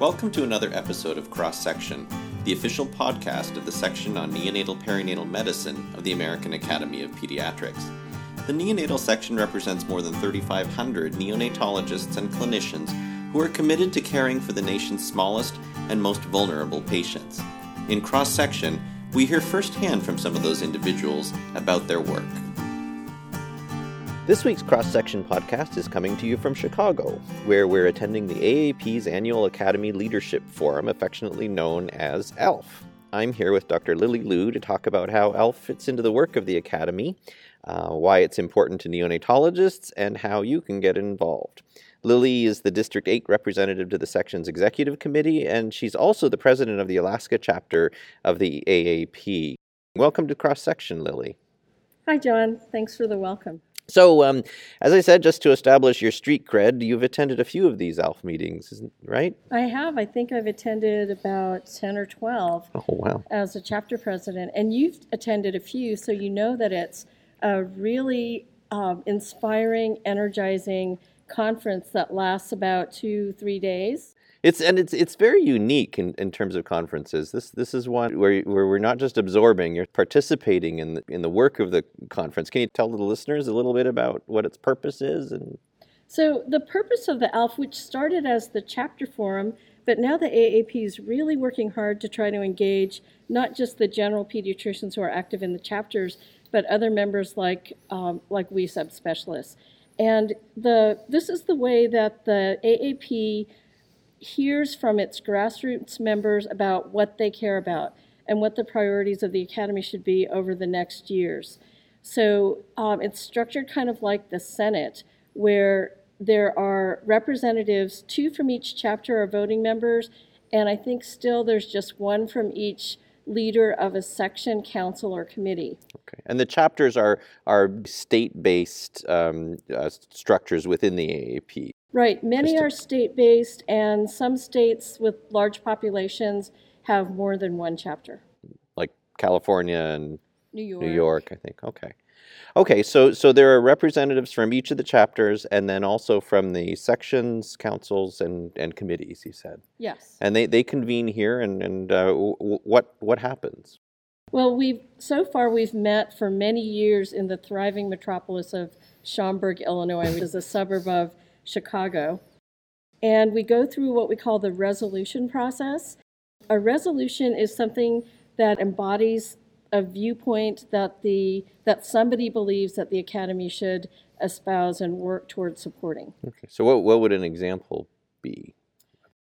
Welcome to another episode of Cross Section, the official podcast of the section on neonatal perinatal medicine of the American Academy of Pediatrics. The neonatal section represents more than 3,500 neonatologists and clinicians who are committed to caring for the nation's smallest and most vulnerable patients. In Cross Section, we hear firsthand from some of those individuals about their work. This week's Cross Section podcast is coming to you from Chicago, where we're attending the AAP's annual Academy Leadership Forum, affectionately known as ALF. I'm here with Dr. Lily Liu to talk about how ALF fits into the work of the Academy, uh, why it's important to neonatologists, and how you can get involved. Lily is the District 8 representative to the section's executive committee, and she's also the president of the Alaska chapter of the AAP. Welcome to Cross Section, Lily. Hi, John. Thanks for the welcome. So, um, as I said, just to establish your street cred, you've attended a few of these ALF meetings, right? I have. I think I've attended about 10 or 12 oh, wow. as a chapter president. And you've attended a few, so you know that it's a really um, inspiring, energizing conference that lasts about two, three days. It's and it's it's very unique in, in terms of conferences. This this is one where where we're not just absorbing, you're participating in the, in the work of the conference. Can you tell the listeners a little bit about what its purpose is and so the purpose of the ALF, which started as the chapter forum, but now the AAP is really working hard to try to engage not just the general pediatricians who are active in the chapters, but other members like um, like we subspecialists. And the this is the way that the AAP hears from its grassroots members about what they care about and what the priorities of the Academy should be over the next years. So um, it's structured kind of like the Senate, where there are representatives, two from each chapter are voting members, and I think still there's just one from each leader of a section, council, or committee. Okay, and the chapters are are state-based um, uh, structures within the AAP. Right. Many are state based, and some states with large populations have more than one chapter. Like California and New York. New York, I think. Okay. Okay, so so there are representatives from each of the chapters, and then also from the sections, councils, and, and committees. You said yes, and they, they convene here, and and uh, w- what what happens? Well, we've so far we've met for many years in the thriving metropolis of Schaumburg, Illinois, which is a suburb of Chicago. And we go through what we call the resolution process. A resolution is something that embodies a viewpoint that the that somebody believes that the academy should espouse and work towards supporting. Okay. So what what would an example be?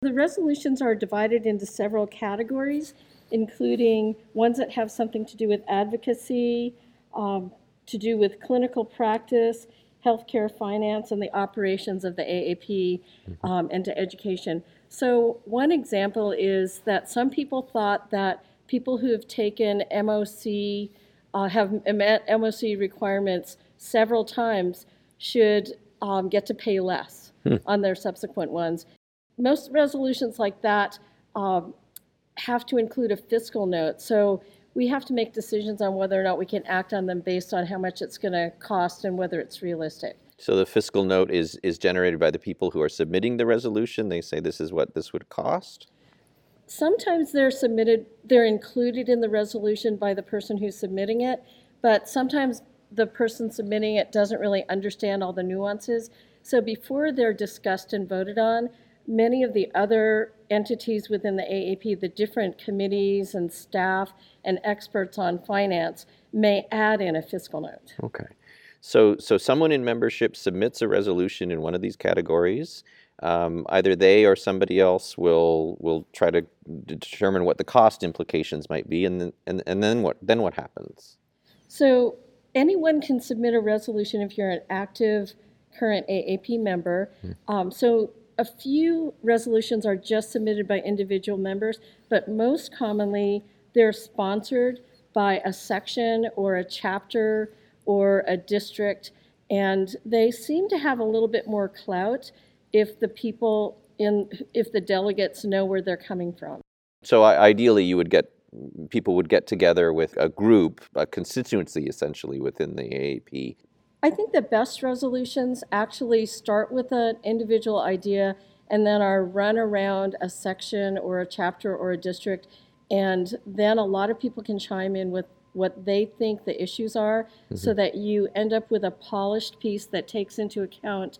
The resolutions are divided into several categories, including ones that have something to do with advocacy, um, to do with clinical practice, healthcare finance and the operations of the AAP um, and to education. So, one example is that some people thought that people who have taken MOC, uh, have met MOC requirements several times, should um, get to pay less hmm. on their subsequent ones. Most resolutions like that um, have to include a fiscal note. So, we have to make decisions on whether or not we can act on them based on how much it's going to cost and whether it's realistic. So the fiscal note is is generated by the people who are submitting the resolution. They say this is what this would cost. Sometimes they're submitted, they're included in the resolution by the person who's submitting it, but sometimes the person submitting it doesn't really understand all the nuances. So before they're discussed and voted on, many of the other entities within the AAP, the different committees and staff and experts on finance, may add in a fiscal note. Okay. So, so someone in membership submits a resolution in one of these categories. Um, either they or somebody else will will try to determine what the cost implications might be, and then and, and then what then what happens? So anyone can submit a resolution if you're an active current AAP member. Hmm. Um, so a few resolutions are just submitted by individual members, but most commonly they're sponsored by a section or a chapter or a district, and they seem to have a little bit more clout if the people in if the delegates know where they're coming from. So ideally, you would get people would get together with a group, a constituency essentially within the AAP, I think the best resolutions actually start with an individual idea and then are run around a section or a chapter or a district. And then a lot of people can chime in with what they think the issues are so that you end up with a polished piece that takes into account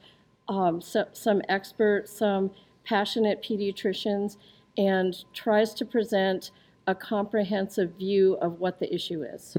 um, so, some experts, some passionate pediatricians, and tries to present a comprehensive view of what the issue is.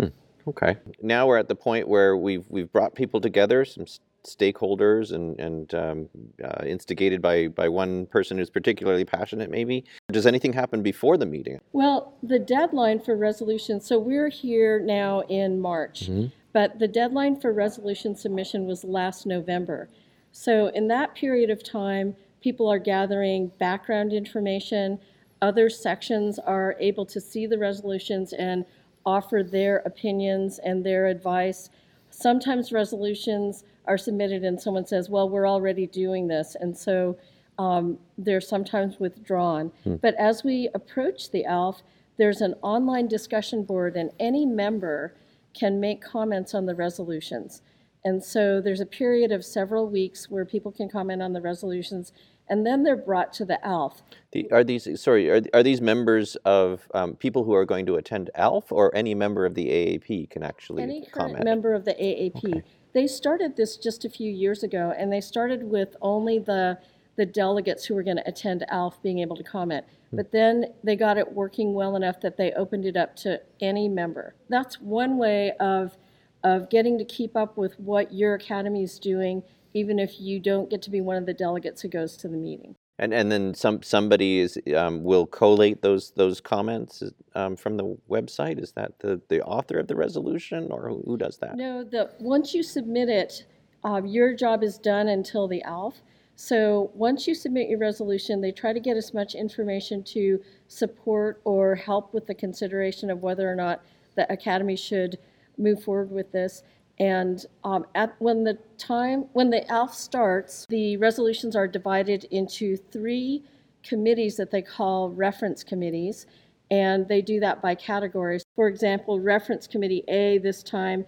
Okay. Now we're at the point where we've we've brought people together, some s- stakeholders, and and um, uh, instigated by by one person who's particularly passionate. Maybe does anything happen before the meeting? Well, the deadline for resolution, so we're here now in March, but the deadline for resolution submission was last November. So in that period of time, people are gathering background information. Other sections are able to see the resolutions and offer their opinions and their advice. Sometimes resolutions are submitted and someone says, well, we're already doing this. And so um, they're sometimes withdrawn. But as we approach the ALF, there's an online discussion board, and any member can make comments on the resolutions. And so there's a period of several weeks where people can comment on the resolutions, and then they're brought to the ALF. The, are these sorry? Are, are these members of um, people who are going to attend ALF, or any member of the AAP can actually Any current comment? member of the AAP. They started this just a few years ago, and they started with only the, the delegates who were going to attend ALF being able to comment. But then they got it working well enough that they opened it up to any member. That's one way of, of getting to keep up with what your academy is doing, even if you don't get to be one of the delegates who goes to the meeting. And and then some somebody is um, will collate those those comments um, from the website. Is that the, the author of the resolution, or who, who does that? No, the, once you submit it, uh, your job is done until the ALF. So once you submit your resolution, they try to get as much information to support or help with the consideration of whether or not the academy should move forward with this. And um, at, when the time, when the ALF starts, the resolutions are divided into three committees that they call reference committees, and they do that by categories. For example, Reference Committee A this time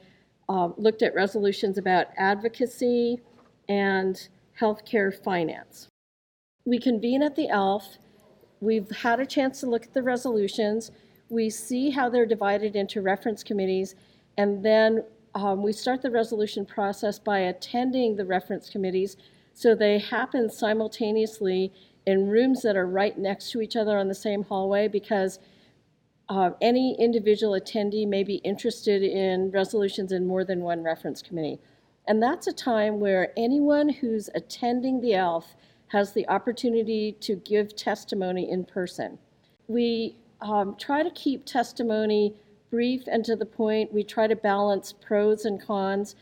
um, looked at resolutions about advocacy and healthcare finance. We convene at the ALF. We've had a chance to look at the resolutions. We see how they're divided into reference committees, and then um, we start the resolution process by attending the reference committees. So they happen simultaneously in rooms that are right next to each other on the same hallway because uh, any individual attendee may be interested in resolutions in more than one reference committee. And that's a time where anyone who's attending the ALF has the opportunity to give testimony in person. We um, try to keep testimony brief and to the point. We try to balance pros and cons,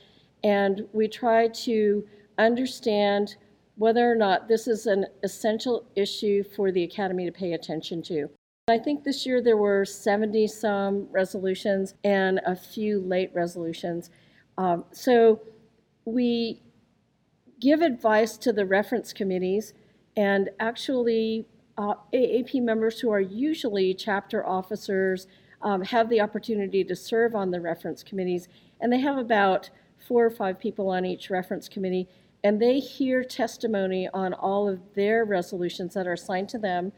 and we try to understand whether or not this is an essential issue for the Academy to pay attention to. I think this year there were 70 some resolutions and a few late resolutions. Um, so we give advice to the reference committees, and actually, uh, AAP members who are usually chapter officers um, have the opportunity to serve on the reference committees, and they have about four or five people on each reference committee, and they hear testimony on all of their resolutions that are assigned to them,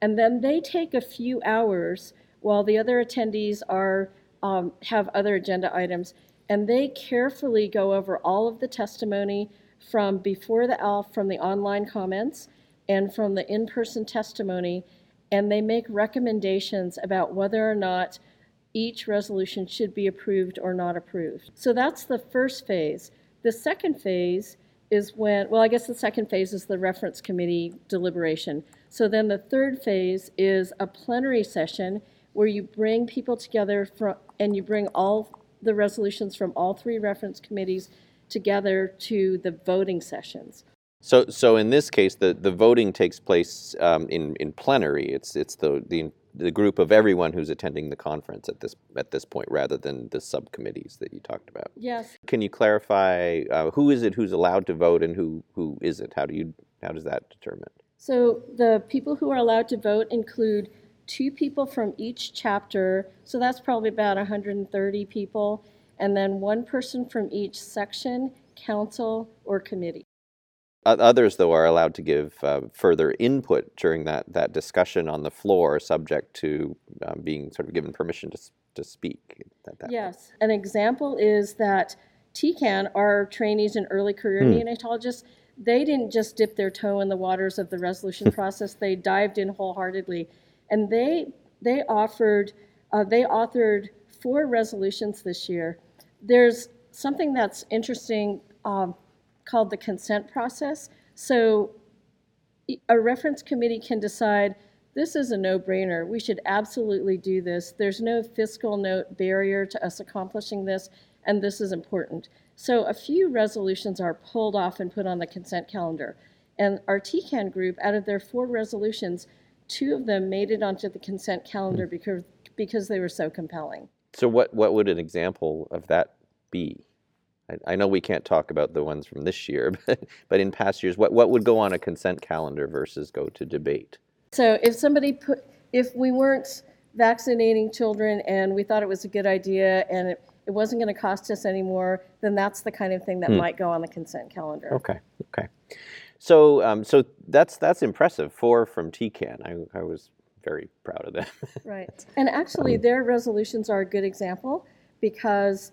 and then they take a few hours while the other attendees are um, have other agenda items, and they carefully go over all of the testimony from before the ALF, from the online comments, and from the in-person testimony, and they make recommendations about whether or not each resolution should be approved or not approved. So that's the first phase. The second phase is when, well, I guess the second phase is the reference committee deliberation. So then the third phase is a plenary session where you bring people together from, and you bring all the resolutions from all three reference committees together to the voting sessions. So so in this case, the, the voting takes place um, in in plenary. It's it's the, the the group of everyone who's attending the conference at this at this point, rather than the subcommittees that you talked about. Yes, Can you clarify uh, who is it who's allowed to vote and who who isn't? How do you how does that determine? So the people who are allowed to vote include two people from each chapter, so that's probably about 130 people, and then one person from each section, council, or committee. Others, though, are allowed to give uh, further input during that, that discussion on the floor, subject to um, being sort of given permission to, to speak. Yes. Point. An example is that TECaN, our trainees and early career hmm. neonatologists, they didn't just dip their toe in the waters of the resolution process, they dived in wholeheartedly. And they, they offered, uh, they authored four resolutions this year. There's something that's interesting. Um, called the consent process. So a reference committee can decide this is a no-brainer. We should absolutely do this. There's no fiscal note barrier to us accomplishing this, and this is important. So a few resolutions are pulled off and put on the consent calendar. And our TECaN group, out of their four resolutions, two of them made it onto the consent calendar hmm. because, because they were so compelling. So what, what would an example of that be? I, I know we can't talk about the ones from this year, but, but in past years, what, what would go on a consent calendar versus go to debate? So if somebody put, if we weren't vaccinating children and we thought it was a good idea and it, it wasn't going to cost us anymore, then that's the kind of thing that hmm. might go on the consent calendar. Okay, okay. So, um, so that's that's impressive. Four from TECaN. I, I was very proud of them. right, and actually, um, their resolutions are a good example because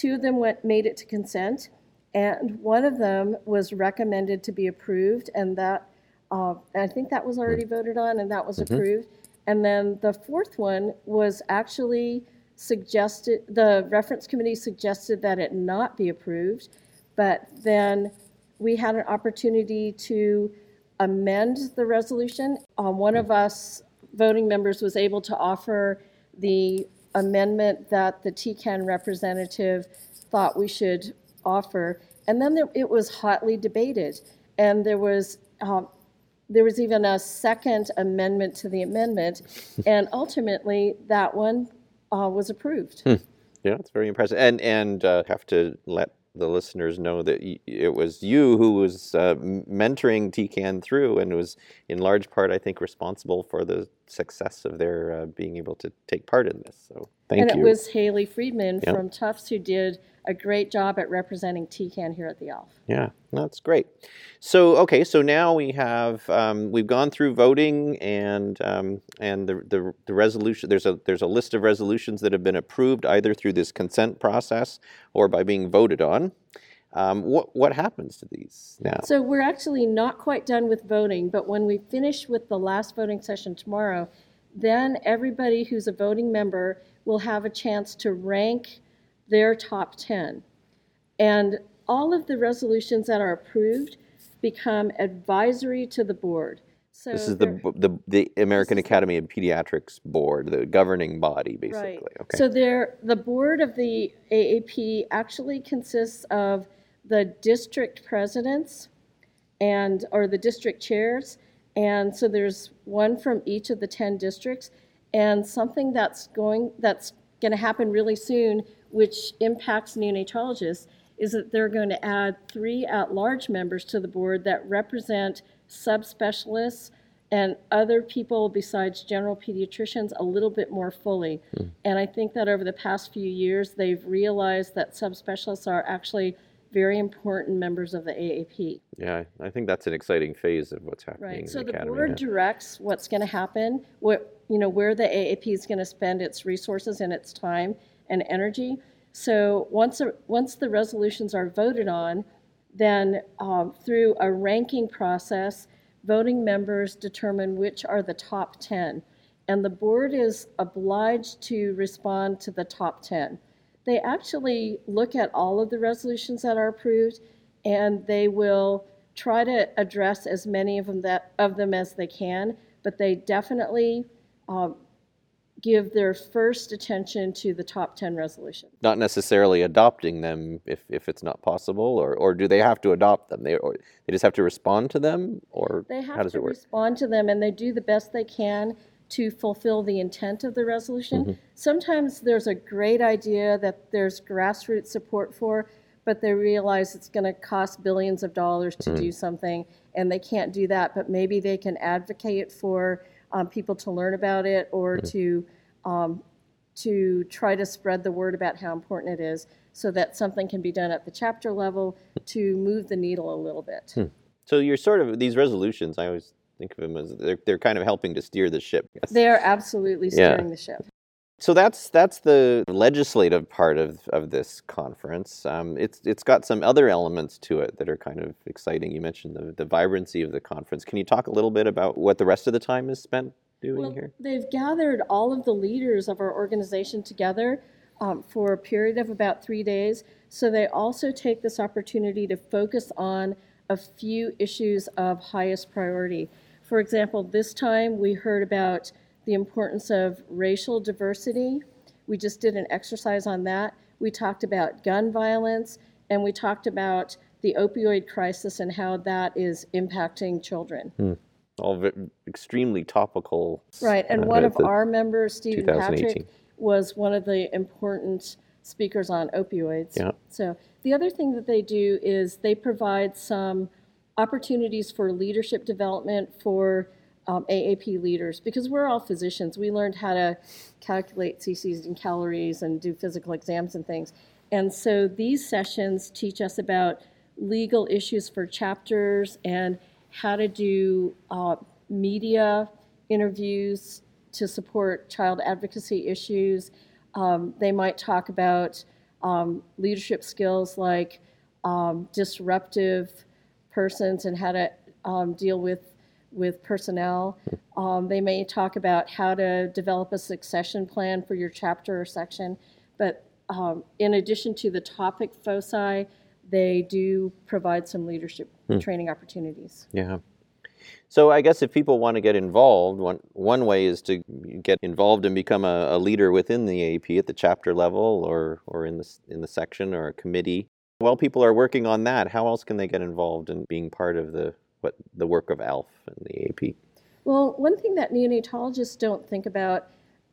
Two of them went, made it to consent, and one of them was recommended to be approved, and that, uh, I think that was already voted on, and that was mm-hmm. approved. And then the fourth one was actually suggested, the reference committee suggested that it not be approved, but then we had an opportunity to amend the resolution. Um, one of us voting members was able to offer the amendment that the TECaN representative thought we should offer. And then there, it was hotly debated. And there was, um, there was even a second amendment to the amendment. and ultimately, that one uh, was approved. Hmm. Yeah, it's very impressive. And, and uh, have to let the listeners know that it was you who was uh, mentoring TECaN through and was in large part, I think, responsible for the success of their uh, being able to take part in this. So thank and you. And it was Haley Friedman yep. from Tufts who did a great job at representing TECaN here at the ALF. Yeah, that's great. So okay, so now we have um, we've gone through voting and um, and the, the the resolution. There's a there's a list of resolutions that have been approved either through this consent process or by being voted on. Um, what what happens to these now? So we're actually not quite done with voting, but when we finish with the last voting session tomorrow, then everybody who's a voting member will have a chance to rank their top 10. And all of the resolutions that are approved become advisory to the board. So this is the, the, the American Academy of Pediatrics board, the governing body, basically. Right. Okay. So there, the board of the AAP actually consists of the district presidents and or the district chairs, and so there's one from each of the 10 districts. And something that's going that's going to happen really soon which impacts neonatologists, is that they're going to add three at-large members to the board that represent subspecialists and other people besides general pediatricians a little bit more fully. Mm. And I think that over the past few years, they've realized that subspecialists are actually very important members of the AAP. Yeah, I think that's an exciting phase of what's happening. Right. so the, board directs what's going to happen, what you know, where the AAP is going to spend its resources and its time, and energy. So once, a, once the resolutions are voted on, then um, through a ranking process, voting members determine which are the top 10. And the board is obliged to respond to the top 10. They actually look at all of the resolutions that are approved and they will try to address as many of them, that, of them as they can, but they definitely um, give their first attention to the top 10 resolutions. Not necessarily adopting them if, if it's not possible, or, or do they have to adopt them? They, or they just have to respond to them, or they have how does to it work? respond to them, and they do the best they can to fulfill the intent of the resolution. Mm-hmm. Sometimes there's a great idea that there's grassroots support for, but they realize it's going to cost billions of dollars to mm-hmm. do something, and they can't do that, but maybe they can advocate for um, people to learn about it or mm-hmm. to um, to try to spread the word about how important it is so that something can be done at the chapter level to move the needle a little bit. Hmm. So you're sort of these resolutions. I always think of them as they're they're kind of helping to steer the ship. They are absolutely Yeah. steering the ship. So that's that's the legislative part of, of this conference. Um, it's it's got some other elements to it that are kind of exciting. You mentioned the, the vibrancy of the conference. Can you talk a little bit about what the rest of the time is spent doing Well, here? they've gathered all of the leaders of our organization together um, for a period of about three days. So they also take this opportunity to focus on a few issues of highest priority. For example, this time we heard about the importance of racial diversity. We just did an exercise on that. We talked about gun violence, and we talked about the opioid crisis and how that is impacting children. All ve- extremely topical. Right, and uh, one of our members, Stephen Patrick, was one of the important speakers on opioids. Yeah. So the other thing that they do is they provide some opportunities for leadership development for um, AAP leaders because we're all physicians. We learned how to calculate cc's and calories and do physical exams and things. And so these sessions teach us about legal issues for chapters and how to do uh, media interviews to support child advocacy issues. Um, they might talk about um, leadership skills like um, disruptive persons and how to um, deal with with personnel. Um, they may talk about how to develop a succession plan for your chapter or section. But um, in addition to the topic foci, they do provide some leadership training opportunities. Yeah. So I guess if people want to get involved, one one way is to get involved and become a, a leader within the AAP at the chapter level, or or in the in the section or a committee. While people are working on that, how else can they get involved in being part of the what the work of ALF and the AP? Well, one thing that neonatologists don't think about,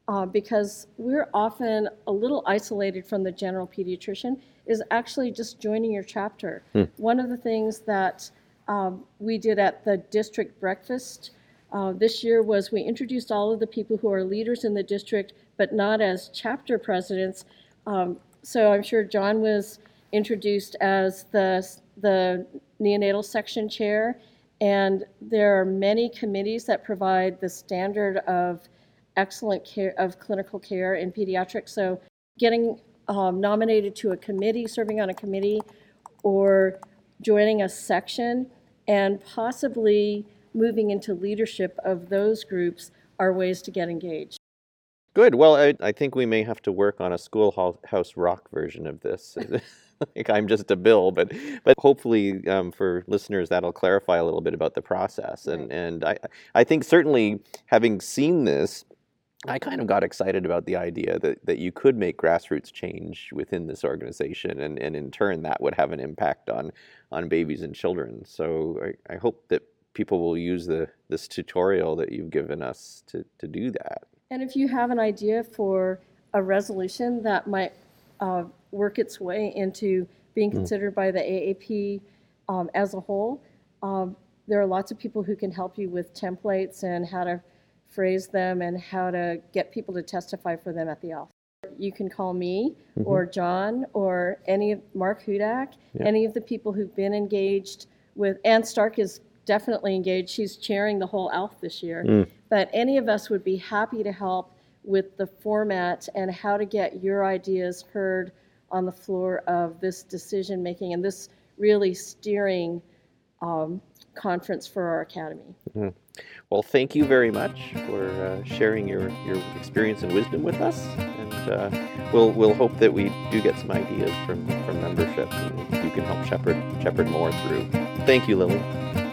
uh, because we're often a little isolated from the general pediatrician, is actually just joining your chapter. One of the things that um, we did at the district breakfast uh, this year was we introduced all of the people who are leaders in the district, but not as chapter presidents. Um, so I'm sure John was introduced as the, the neonatal section chair. And there are many committees that provide the standard of excellent care, of clinical care in pediatrics. So getting um, nominated to a committee, serving on a committee, or joining a section, and possibly moving into leadership of those groups are ways to get engaged. Good. Well, I, I think we may have to work on a schoolhouse rock version of this. like I'm just a bill, but but hopefully um, for listeners that'll clarify a little bit about the process. And and I I think certainly having seen this, I kind of got excited about the idea that, that you could make grassroots change within this organization, and, and in turn that would have an impact on on babies and children. So I, I hope that people will use the this tutorial that you've given us to, to do that. And if you have an idea for a resolution that might uh, work its way into being considered by the AAP um, as a whole, um, there are lots of people who can help you with templates and how to phrase them and how to get people to testify for them at the office. You can call me or John or any of Mark Hudak, any of the people who've been engaged with. Ann Stark is definitely engaged. She's chairing the whole ALF this year. But any of us would be happy to help with the format and how to get your ideas heard on the floor of this decision making and this really steering um, conference for our academy. Well, thank you very much for uh, sharing your, your experience and wisdom with us, and uh, we'll we'll hope that we do get some ideas from from membership, and you can help shepherd shepherd more through. Thank you, Lily.